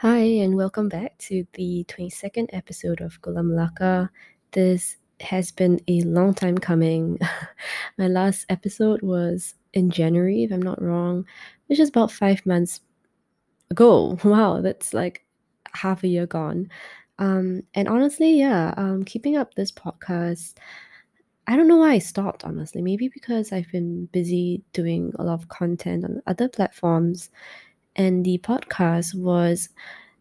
Hi, and welcome back to the 22nd episode of Gula Melaka. This has been a long time coming. My last episode was in January, if I'm not wrong, which is about five months ago. Wow, that's like half a year gone. Um, and honestly, yeah, um, keeping up this podcast, I don't know why I stopped, honestly. Maybe because I've been busy doing a lot of content on other platforms and the podcast was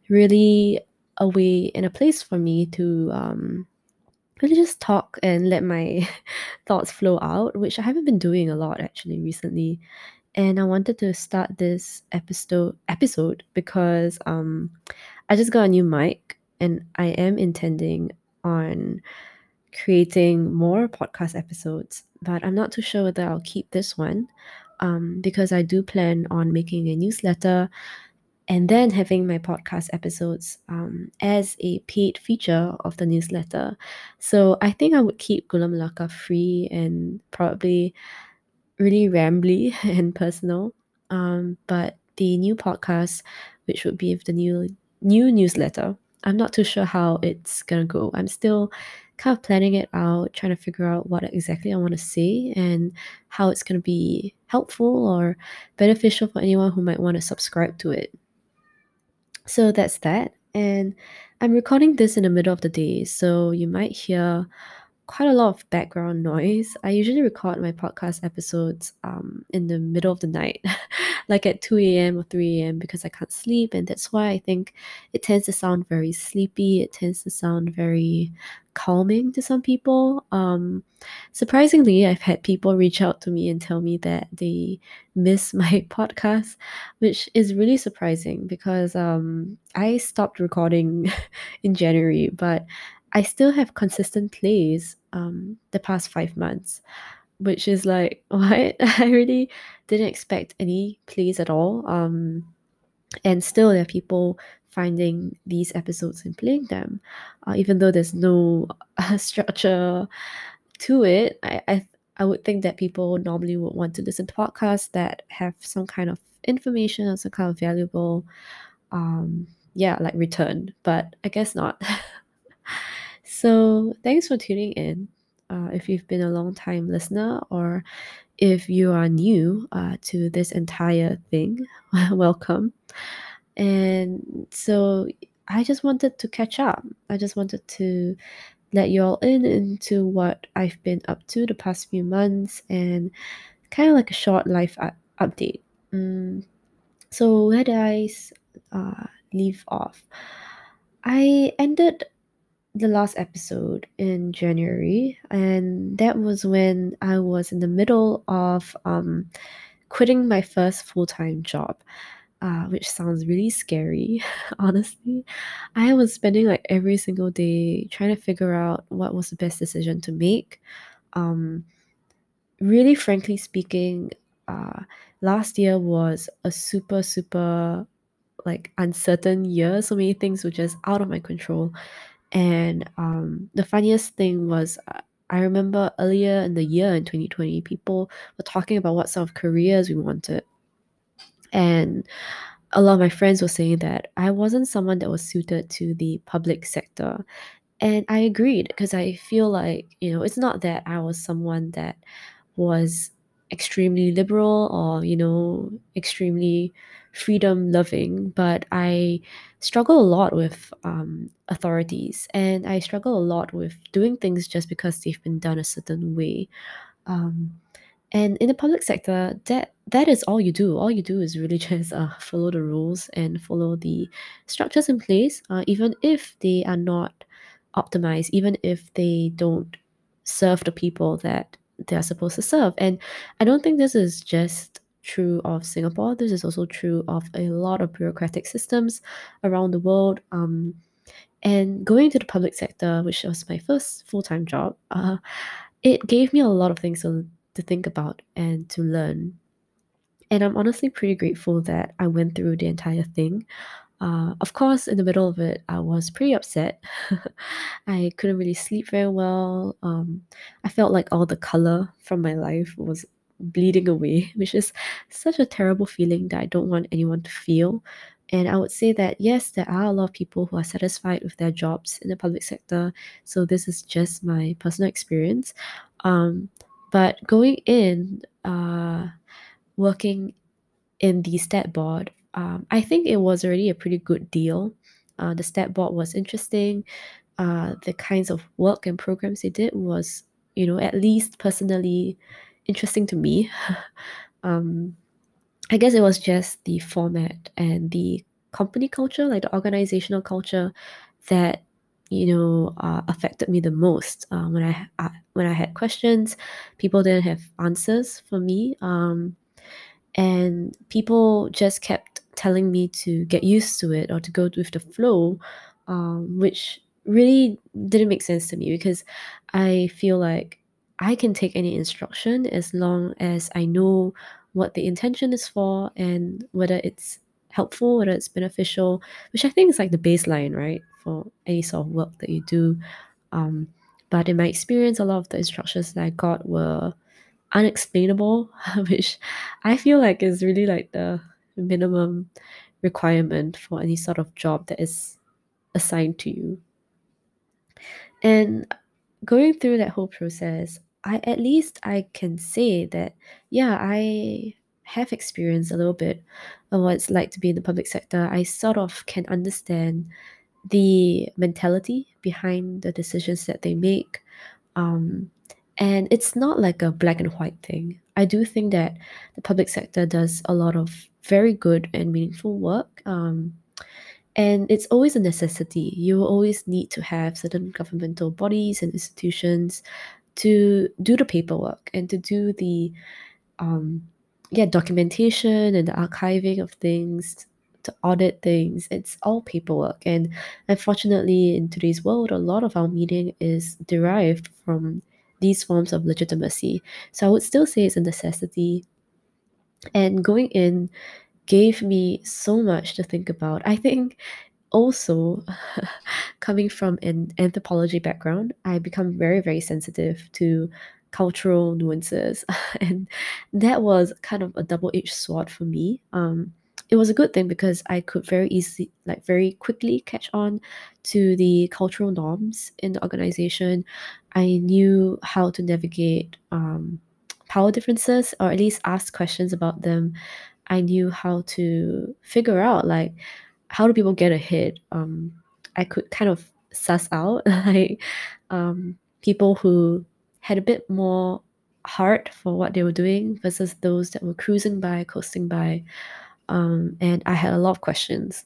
really a way and a place for me to um, really just talk and let my thoughts flow out, which I haven't been doing a lot actually recently. And I wanted to start this episode episode because um, I just got a new mic and I am intending on creating more podcast episodes, but I'm not too sure whether I'll keep this one um, because I do plan on making a newsletter and then having my podcast episodes um, as a paid feature of the newsletter. So I think I would keep Gula Melaka free and probably really rambly and personal. Um, but the new podcast, which would be the new new newsletter, I'm not too sure how it's gonna go. I'm still kind of planning it out, trying to figure out what exactly I want to say and how it's going to be helpful or beneficial for anyone who might want to subscribe to it. So that's that. And I'm recording this in the middle of the day, so you might hear quite a lot of background noise. I usually record my podcast episodes um, in the middle of the night, like at 2 a.m. or 3 a.m. because I can't sleep. And that's why I think it tends to sound very sleepy. It tends to sound very calming to some people. Um, surprisingly, I've had people reach out to me and tell me that they miss my podcast, which is really surprising because um, I stopped recording in January, but I still have consistent plays um, the past five months, which is like, what? I really didn't expect any plays at all. Um, and still, there are people finding these episodes and playing them, uh, even though there's no uh, structure to it. I, I I would think that people normally would want to listen to podcasts that have some kind of information or some kind of valuable, um, yeah, like return. But I guess not. so thanks for tuning in. Uh, if you've been a long time listener or if you are new uh, to this entire thing, welcome. And so I just wanted to catch up. I just wanted to let you all in into what I've been up to the past few months and kind of like a short life update. Mm, so, where did I uh, leave off? I ended the last episode in January, and that was when I was in the middle of um, quitting my first full time job uh, which sounds really scary, honestly. I was spending like every single day trying to figure out what was the best decision to make. Um, really, frankly speaking, uh, last year was a super, super like uncertain year. So many things were just out of my control. And um, the funniest thing was, uh, I remember earlier in the year in 2020, people were talking about what sort of careers we wanted and a lot of my friends were saying that I wasn't someone that was suited to the public sector. And I agreed because I feel like, you know, it's not that I was someone that was extremely liberal or, you know, extremely freedom loving, but I struggle a lot with um, authorities and I struggle a lot with doing things just because they've been done a certain way. Um, and in the public sector, that that is all you do. All you do is really just uh, follow the rules and follow the structures in place, uh, even if they are not optimized, even if they don't serve the people that they are supposed to serve. And I don't think this is just true of Singapore. This is also true of a lot of bureaucratic systems around the world. Um, and going to the public sector, which was my first full time job, uh, it gave me a lot of things to to think about and to learn. And I'm honestly pretty grateful that I went through the entire thing. Uh, of course, in the middle of it, I was pretty upset. I couldn't really sleep very well. Um, I felt like all the color from my life was bleeding away, which is such a terrible feeling that I don't want anyone to feel. and I would say that yes, there are a lot of people who are satisfied with their jobs in the public sector. So this is just my personal experience. Um, but going in, uh, working in the stat board, um, I think it was already a pretty good deal. Uh, the stat board was interesting. Uh, the kinds of work and programs they did was, you know, at least personally interesting to me. um, I guess it was just the format and the company culture, like the organizational culture, that you know uh, affected me the most. Uh, when I uh, when I had questions, people didn't have answers for me, um, and people just kept telling me to get used to it or to go with the flow, um, which really didn't make sense to me because I feel like I can take any instruction as long as I know what the intention is for and whether it's helpful, whether it's beneficial, which I think is like the baseline, right, for any sort of work that you do. Um, but in my experience, a lot of the instructions that I got were unexplainable, which I feel like is really like the minimum requirement for any sort of job that is assigned to you. And going through that whole process, I at least I can say that yeah, I have experienced a little bit of what it's like to be in the public sector. I sort of can understand the mentality behind the decisions that they make. Um, and it's not like a black and white thing. I do think that the public sector does a lot of very good and meaningful work. Um, and it's always a necessity. You will always need to have certain governmental bodies and institutions to do the paperwork and to do the um, yeah documentation and the archiving of things to audit things. It's all paperwork. And unfortunately in today's world a lot of our meaning is derived from these forms of legitimacy. So i would still say it's a necessity. And going in gave me so much to think about. I think also coming from an anthropology background i become very very sensitive to cultural nuances. And that was kind of a double-edged sword for me. Um it was a good thing because i could very easily like very quickly catch on to the cultural norms in the organization. I knew how to navigate um power differences or at least ask questions about them. I knew how to figure out like how do people get ahead? Um i could kind of suss out like um people who had a bit more heart for what they were doing versus those that were cruising by coasting by. Um and i had a lot of questions.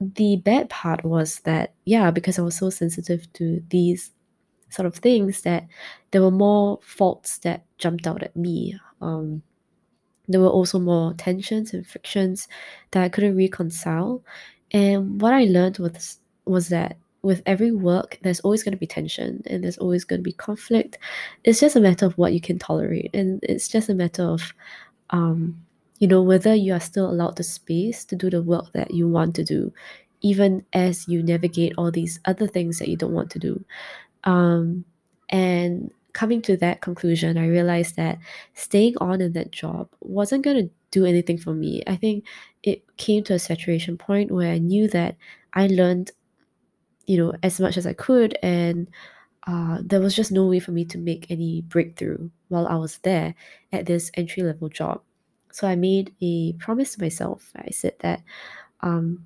The bad part was that yeah because i was so sensitive to these sort of things that there were more faults that jumped out at me. Um there were also more tensions and frictions that I couldn't reconcile. And what I learned was was that with every work, there's always going to be tension and there's always going to be conflict. It's just a matter of what you can tolerate, and it's just a matter of, um, you know, whether you are still allowed the space to do the work that you want to do, even as you navigate all these other things that you don't want to do. Um, and coming to that conclusion, I realized that staying on in that job wasn't going to do anything for me. I think it came to a saturation point where I knew that I learned, you know, as much as I could, and uh, there was just no way for me to make any breakthrough while I was there at this entry level job. So I made a promise to myself. I said that um,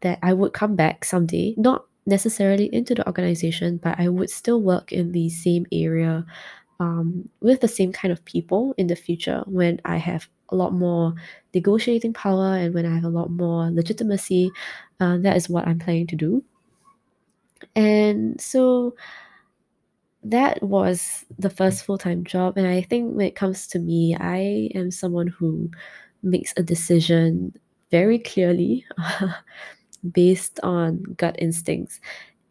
that I would come back someday, not necessarily into the organization, but I would still work in the same area um, with the same kind of people in the future when I have a lot more negotiating power and when I have a lot more legitimacy. Uh, that is what I'm planning to do. And so that was the first full time job. And I think when it comes to me, I am someone who makes a decision very clearly based on gut instincts.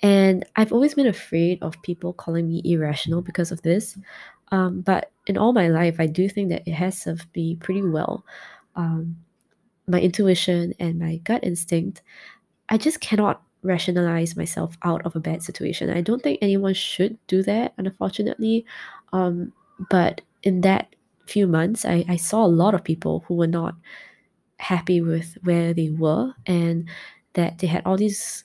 And I've always been afraid of people calling me irrational because of this. Um, but in all my life, I do think that it has served me pretty well. Um, my intuition and my gut instinct, I just cannot rationalize myself out of a bad situation. I don't think anyone should do that, unfortunately. Um, but in that few months, I, I saw a lot of people who were not happy with where they were and that they had all these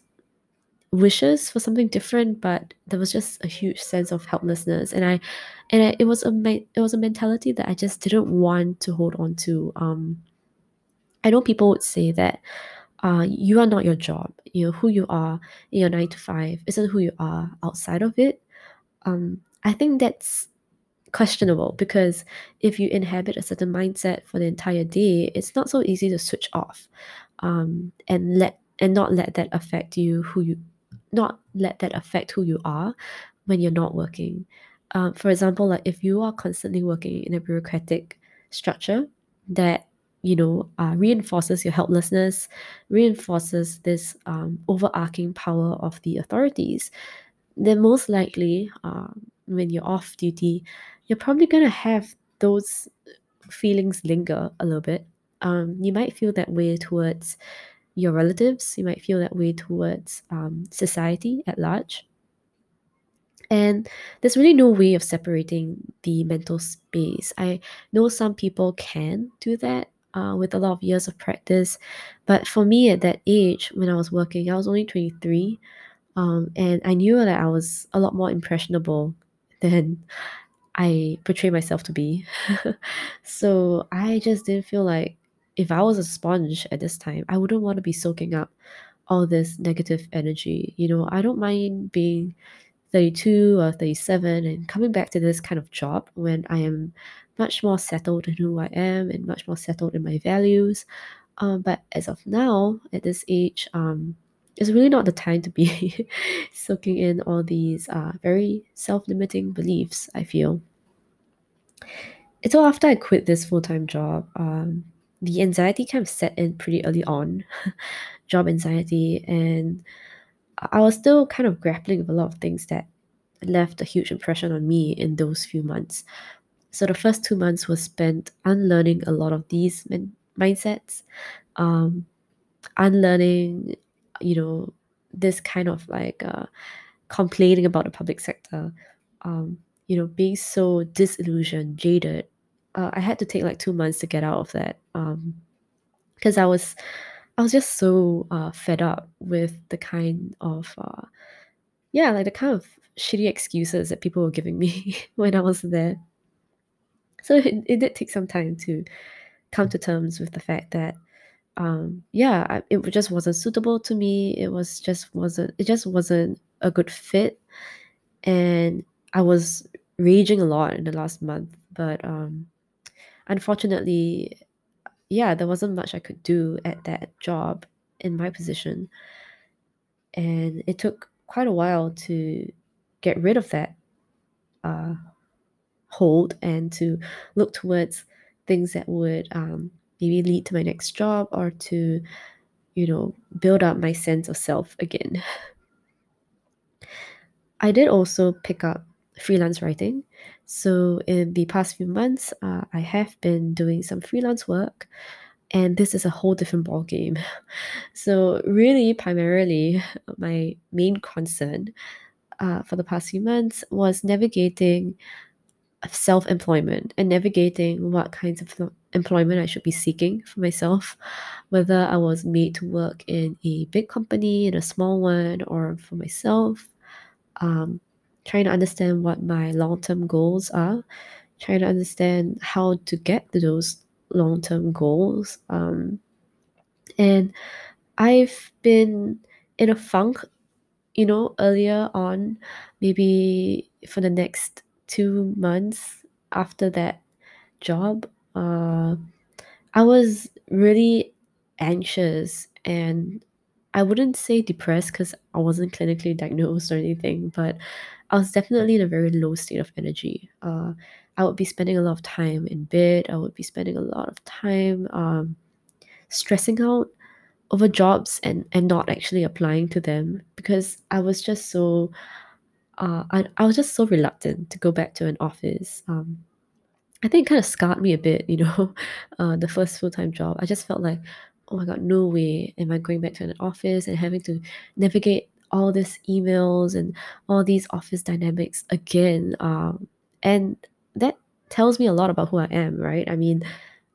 wishes for something different but there was just a huge sense of helplessness. And i and I, it was a it was a mentality that i just didn't want to hold on to. Um i know people would say that uh, you are not your job. You know who you are in your nine to five isn't who you are outside of it. Um i think that's questionable because if you inhabit a certain mindset for the entire day it's not so easy to switch off um, and let and not let that affect you who you not let that affect who you are when you're not working. Um, for example, like if you are constantly working in a bureaucratic structure that you know uh, reinforces your helplessness, reinforces this um, overarching power of the authorities, then most likely um, when you're off duty, you're probably gonna have those feelings linger a little bit. Um, you might feel that way towards your relatives, you might feel that way towards um, society at large. And there's really no way of separating the mental space. I know some people can do that uh, with a lot of years of practice, but for me at that age, when I was working, I was only 23, um, and I knew that I was a lot more impressionable than I portray myself to be. so I just didn't feel like if I was a sponge at this time, I wouldn't want to be soaking up all this negative energy. You know, I don't mind being 32 or 37 and coming back to this kind of job when I am much more settled in who I am and much more settled in my values. Um, but as of now, at this age, um, it's really not the time to be soaking in all these uh, very self limiting beliefs, I feel. And so after I quit this full time job, um, the anxiety kind of set in pretty early on, job anxiety, and I was still kind of grappling with a lot of things that left a huge impression on me in those few months. So the first two months was spent unlearning a lot of these min- mindsets, um, unlearning, you know, this kind of like uh, complaining about the public sector, um, you know, being so disillusioned, jaded uh, I had to take like two months to get out of that because um, I was I was just so uh, fed up with the kind of uh, yeah like the kind of shitty excuses that people were giving me when I was there. So it, it did take some time to come to terms with the fact that um, yeah I, it just wasn't suitable to me. It was just wasn't it just wasn't a good fit, and I was raging a lot in the last month. But um, unfortunately, yeah, there wasn't much I could do at that job in my position. And it took quite a while to get rid of that uh, hold and to look towards things that would um, maybe lead to my next job or to, you know, build up my sense of self again. I did also pick up freelance writing. So, in the past few months, uh, I have been doing some freelance work, and this is a whole different ballgame. So, really, primarily, my main concern uh, for the past few months was navigating self employment and navigating what kinds of employment I should be seeking for myself, whether I was made to work in a big company, in a small one, or for myself. Um, trying to understand what my long-term goals are trying to understand how to get to those long-term goals um, and i've been in a funk you know earlier on maybe for the next two months after that job uh, i was really anxious and I wouldn't say depressed because I wasn't clinically diagnosed or anything, but I was definitely in a very low state of energy. Uh, I would be spending a lot of time in bed. I would be spending a lot of time um, stressing out over jobs and, and not actually applying to them because I was just so uh, I, I was just so reluctant to go back to an office. Um, I think it kind of scarred me a bit, you know, uh, the first full time job. I just felt like, oh my god, no way am I going back to an office and having to navigate all these emails and all these office dynamics again. Um, and that tells me a lot about who I am, right? I mean,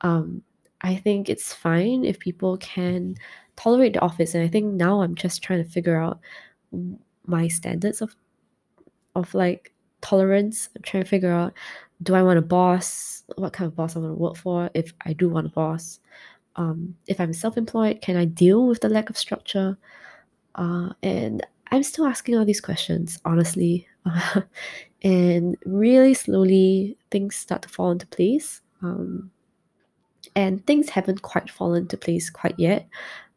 um, I think it's fine if people can tolerate the office. And I think now I'm just trying to figure out my standards of of like tolerance. I'm trying to figure out do I want a boss? What kind of boss I want to work for? If I do want a boss, um, if I'm self-employed, can I deal with the lack of structure? Uh, and I'm still asking all these questions, honestly. and really slowly, things start to fall into place. Um, and things haven't quite fallen into place quite yet,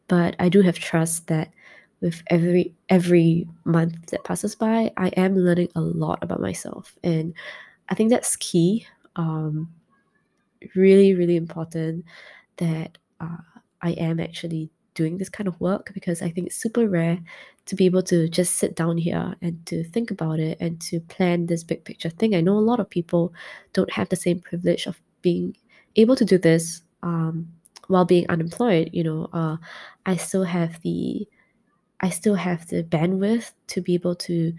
but I do have trust that with every every month that passes by, I am learning a lot about myself, and I think that's key. Um, really, really important that uh, I am actually doing this kind of work because I think it's super rare to be able to just sit down here and to think about it and to plan this big picture thing. I know a lot of people don't have the same privilege of being able to do this um, while being unemployed. You know, uh, I still have the I still have the bandwidth to be able to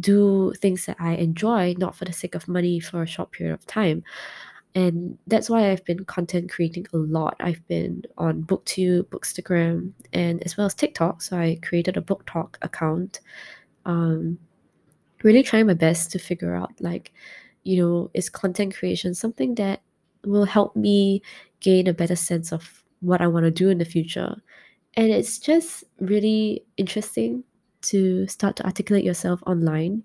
do things that I enjoy, not for the sake of money for a short period of time. And that's why I've been content creating a lot. I've been on BookTube, Bookstagram, and as well as TikTok. So I created a BookTok account. Um, really trying my best to figure out like, you know, is content creation something that will help me gain a better sense of what I want to do in the future. And it's just really interesting to start to articulate yourself online.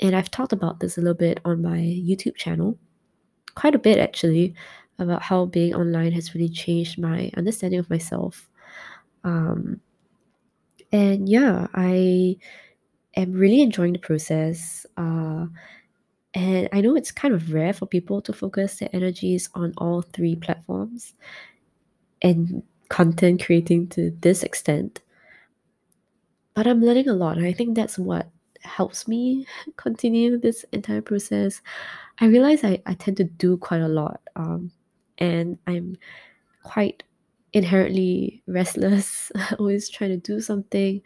And I've talked about this a little bit on my YouTube channel, quite a bit actually, about how being online has really changed my understanding of myself. Um, and yeah, I am really enjoying the process. Uh, and I know it's kind of rare for people to focus their energies on all three platforms and content creating to this extent. But I'm learning a lot, and I think that's what helps me continue this entire process. I realize I, I tend to do quite a lot, um, and I'm quite inherently restless, always trying to do something.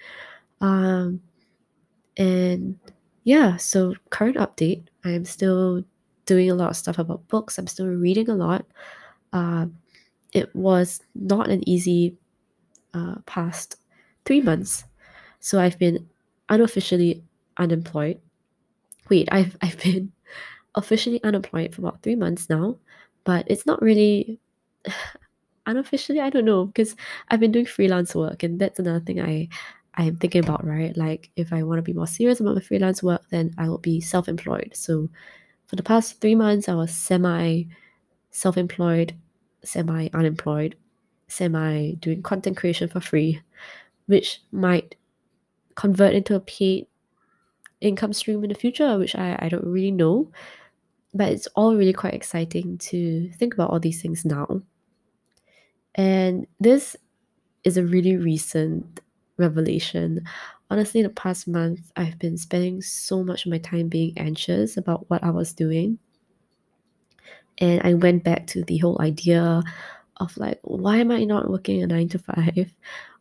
Um, and yeah, so current update, I'm still doing a lot of stuff about books. I'm still reading a lot. Uh, it was not an easy uh, past three months. So I've been unofficially unemployed. Wait, I've I've been officially unemployed for about three months now, but it's not really unofficially. I don't know because I've been doing freelance work, and that's another thing I I'm thinking about, right? Like, if I want to be more serious about my freelance work, then I will be self employed. So, for the past three months, I was semi self employed, semi unemployed, semi doing content creation for free, which might convert into a paid income stream in the future, which I, I don't really know. But it's all really quite exciting to think about all these things now. And this is a really recent revelation. Honestly, the past month, I've been spending so much of my time being anxious about what I was doing. And I went back to the whole idea of like, why am I not working a nine to five?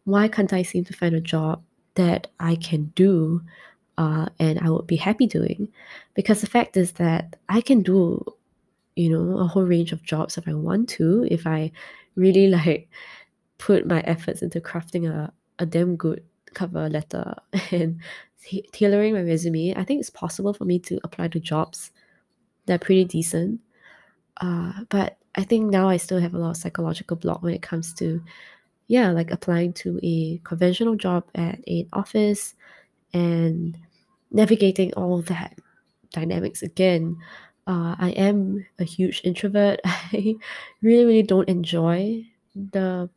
Why can't I seem to find a job that I can do uh, and I would be happy doing? Because the fact is that I can do, you know, a whole range of jobs if I want to, if I really like put my efforts into crafting a, a damn good cover letter and t- tailoring my resume, I think it's possible for me to apply to jobs that are pretty decent. Uh, but I think now I still have a lot of psychological block when it comes to, yeah, like applying to a conventional job at an office and navigating all that dynamics again. Uh, I am a huge introvert. I really, really don't enjoy the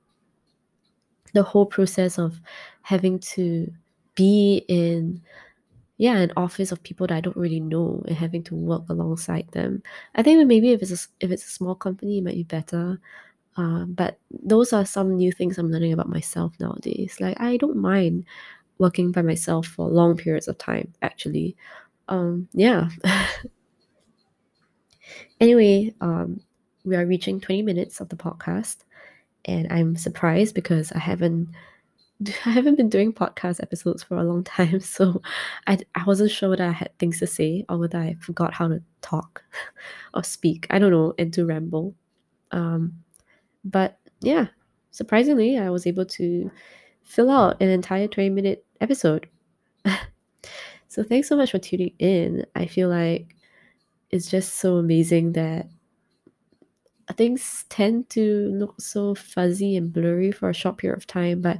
the whole process of having to be in yeah an office of people that I don't really know and having to work alongside them. I think maybe if it's a, if it's a small company, it might be better. Uh, but those are some new things I'm learning about myself nowadays. Like I don't mind working by myself for long periods of time. Actually, um, yeah. anyway, um, we are reaching 20 minutes of the podcast and I'm surprised because I haven't I haven't been doing podcast episodes for a long time, so I, I wasn't sure whether I had things to say or whether I forgot how to talk or speak. I don't know, and to ramble. Um, but yeah, surprisingly, I was able to fill out an entire 20 minute episode. so thanks so much for tuning in. I feel like it's just so amazing that things tend to look so fuzzy and blurry for a short period of time, but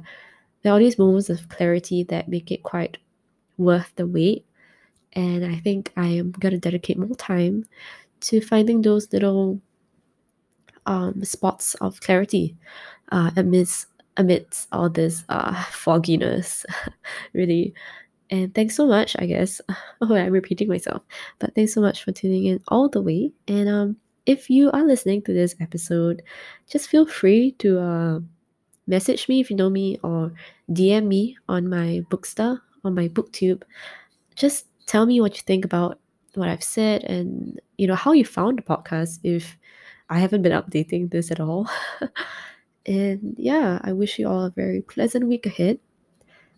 there are these moments of clarity that make it quite worth the wait. And I think I am going to dedicate more time to finding those little um, spots of clarity uh, amidst amidst all this uh, fogginess, really. And thanks so much, I guess. Oh, I'm repeating myself, but thanks so much for tuning in all the way. And um, if you are listening to this episode, just feel free to uh, message me if you know me or DM me on my Booksta, on my booktube. Just tell me what you think about what I've said and you know how you found the podcast if I haven't been updating this at all. and yeah, I wish you all a very pleasant week ahead.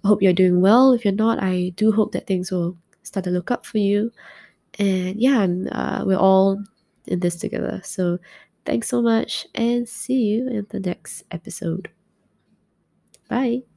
I hope you're doing well. If you're not, I do hope that things will start to look up for you. And yeah, and, uh, we're all in this together. So thanks so much and see you in the next episode. Bye.